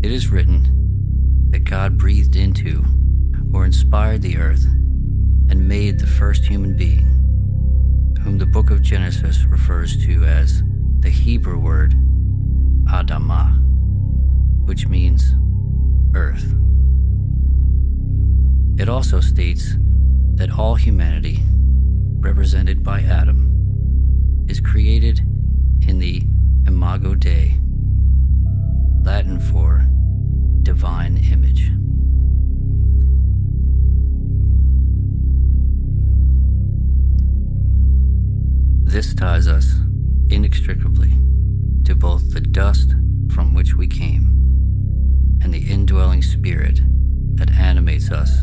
It is written that God breathed into or inspired the earth and made the first human being, whom the book of Genesis refers to as the Hebrew word Adamah, which means earth. It also states that all humanity, represented by Adam, is created in the Imago Dei, Latin for divine image. This ties us inextricably to both the dust from which we came and the indwelling spirit that animates us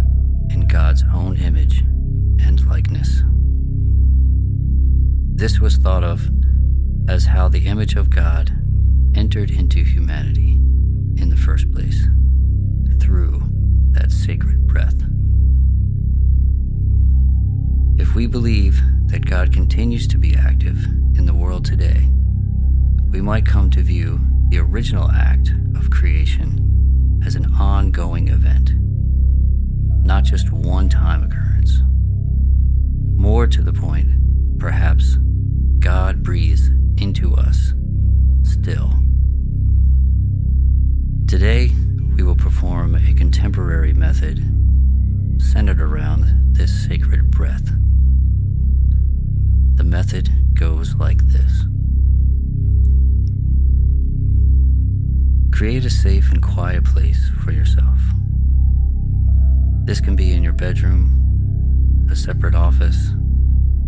in God's own image and likeness. This was thought of as how the image of God entered into humanity first place through that sacred breath. If we believe that God continues to be active in the world today, we might come to view the original act of creation as an ongoing event, not just one time occurrence. More to the point, perhaps, God breathes into us still. Today, we will perform a contemporary method centered around this sacred breath. The method goes like this Create a safe and quiet place for yourself. This can be in your bedroom, a separate office,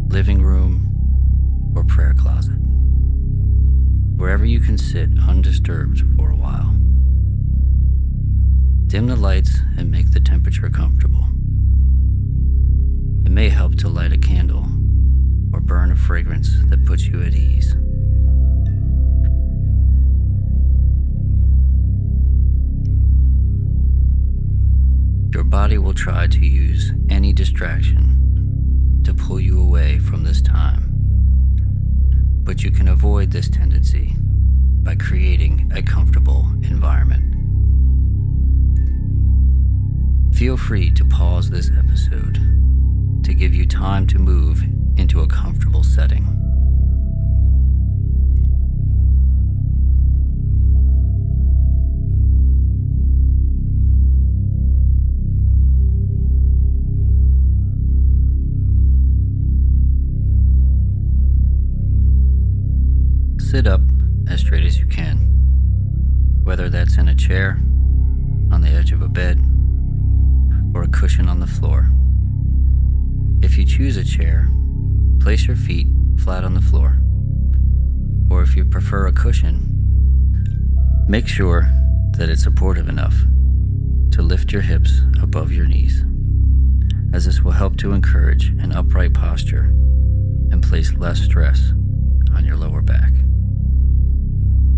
living room, or prayer closet. Wherever you can sit undisturbed for a while. Dim the lights and make the temperature comfortable. It may help to light a candle or burn a fragrance that puts you at ease. Your body will try to use any distraction to pull you away from this time. But you can avoid this tendency by creating a comfortable environment. Feel free to pause this episode to give you time to move into a comfortable you prefer a cushion, make sure that it's supportive enough to lift your hips above your knees, as this will help to encourage an upright posture and place less stress on your lower back.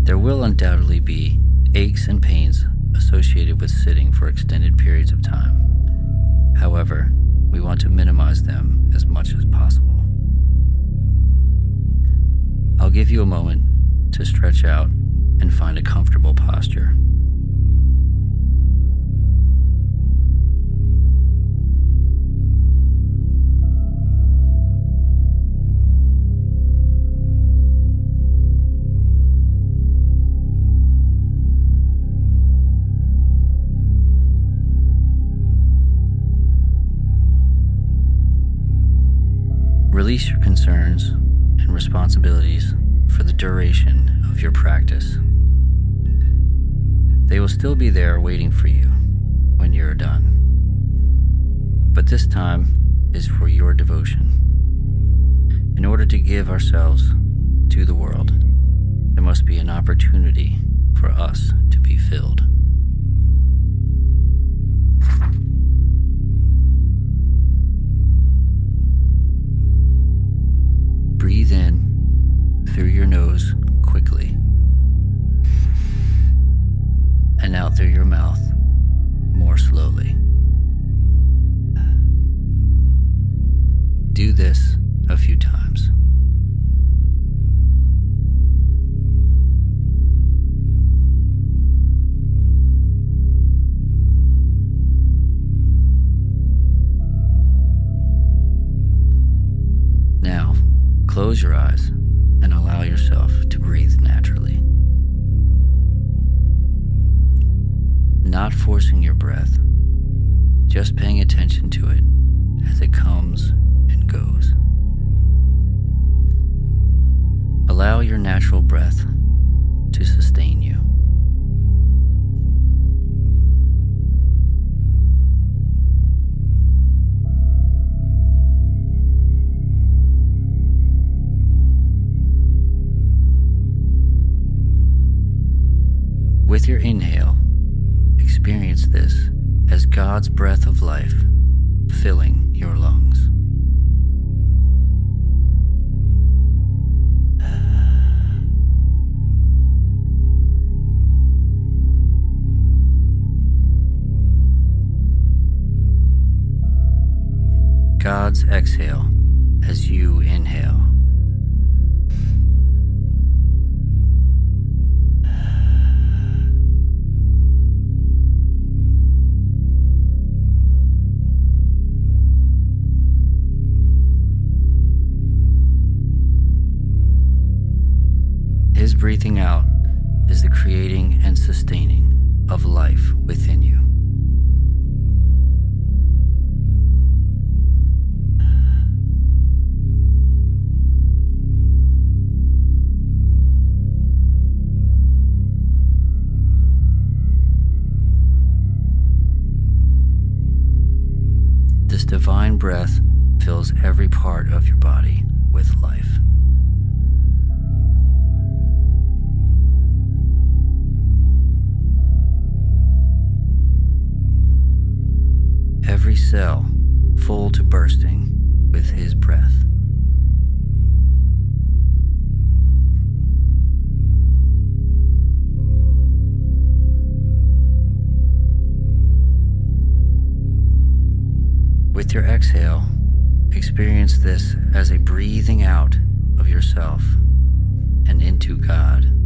There will undoubtedly be aches and pains associated with sitting for extended periods of time. However, we want to minimize them as much as possible. I'll give you a moment to stretch out and find a comfortable posture. Release your concerns and responsibilities of your practice. They will still be there waiting for you when you're done. But this time is for your devotion. In order to give ourselves to the world, there must be an opportunity for us to be filled. Through your nose quickly and out through your mouth more slowly. Do this a few times. Now, close your eyes and allow yourself to breathe naturally. Not forcing your breath, just paying attention to it filling breathing out is the creating and sustaining of life within you. This divine breath fills every part of your body exhale, experience this as a breathing out of yourself and into God.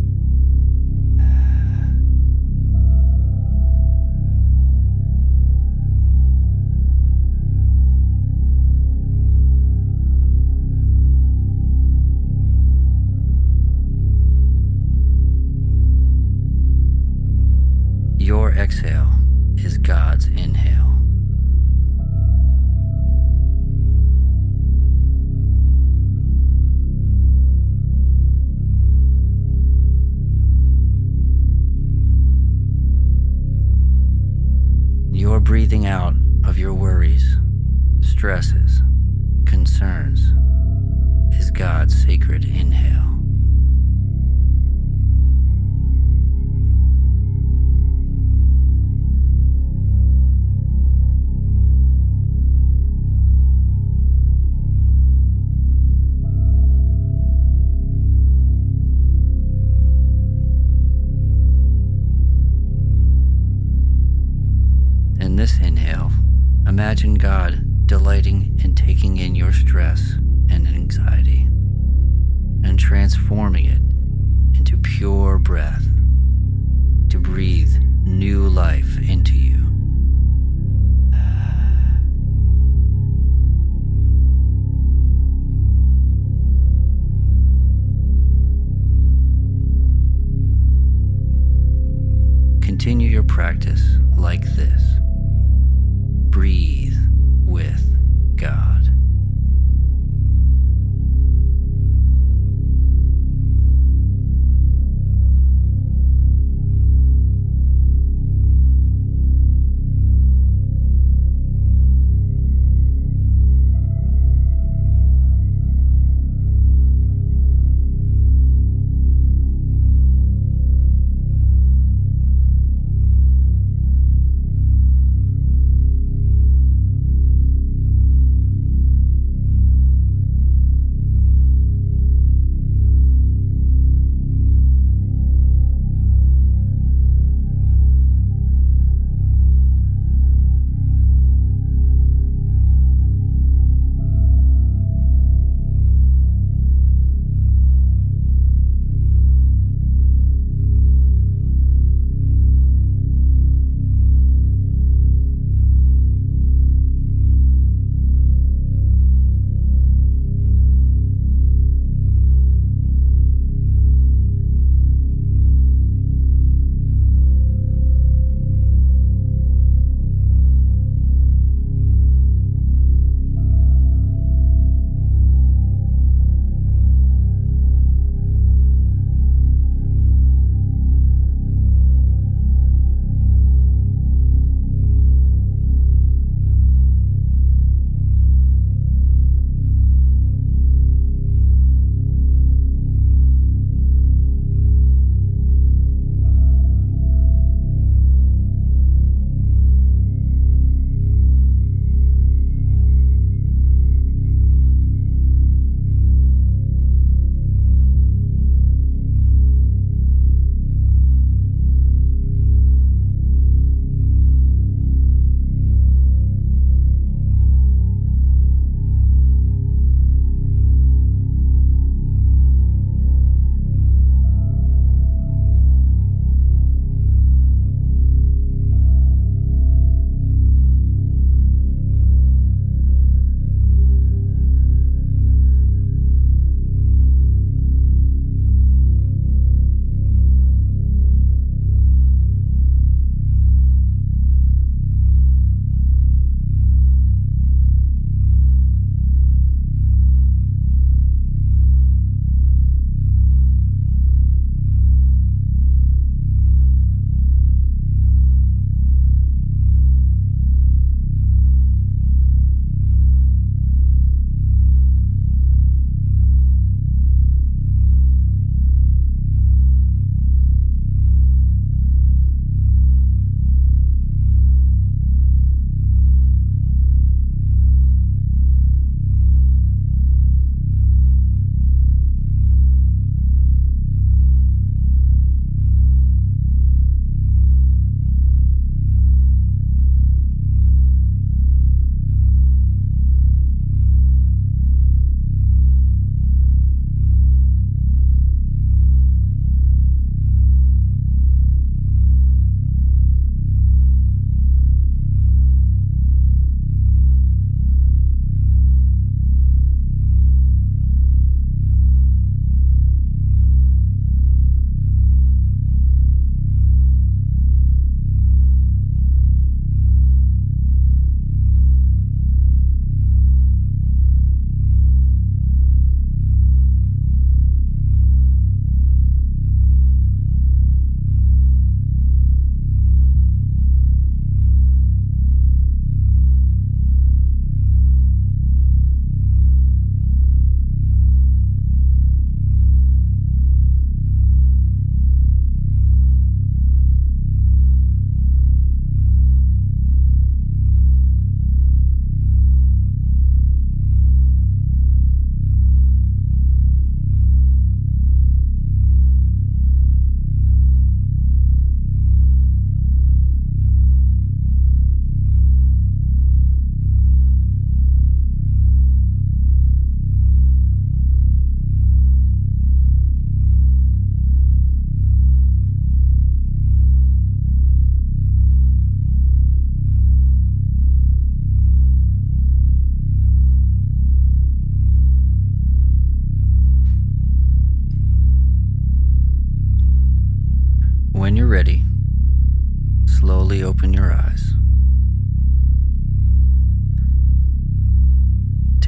Breathing out of your worries, stresses, concerns is God's sacred inhale. In this inhale, imagine God delighting in taking in your stress and anxiety and transforming it into pure breath to breathe new life into you. Continue your practice like this. Breathe with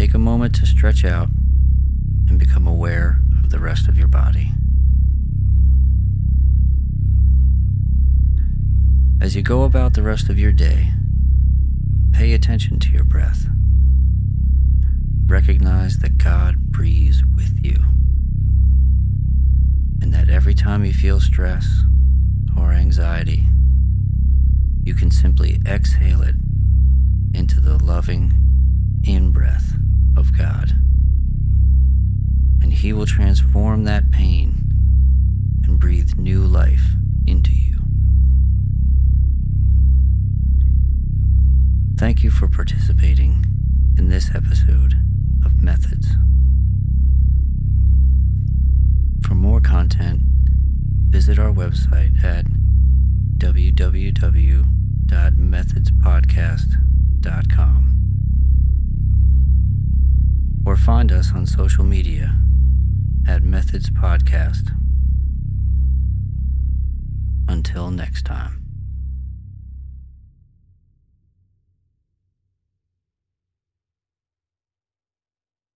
Take a moment to stretch out and become aware of the rest of your body. As you go about the rest of your day, pay attention to your breath. Recognize that God breathes with you, and that every time you feel stress or anxiety, you can simply exhale it into the loving in breath of God. And He will transform that pain and breathe new life into you. Thank you for participating in this episode of Methods. For more content, visit our website at www.methodspodcast.com or find us on social media at Methods Podcast. Until next time.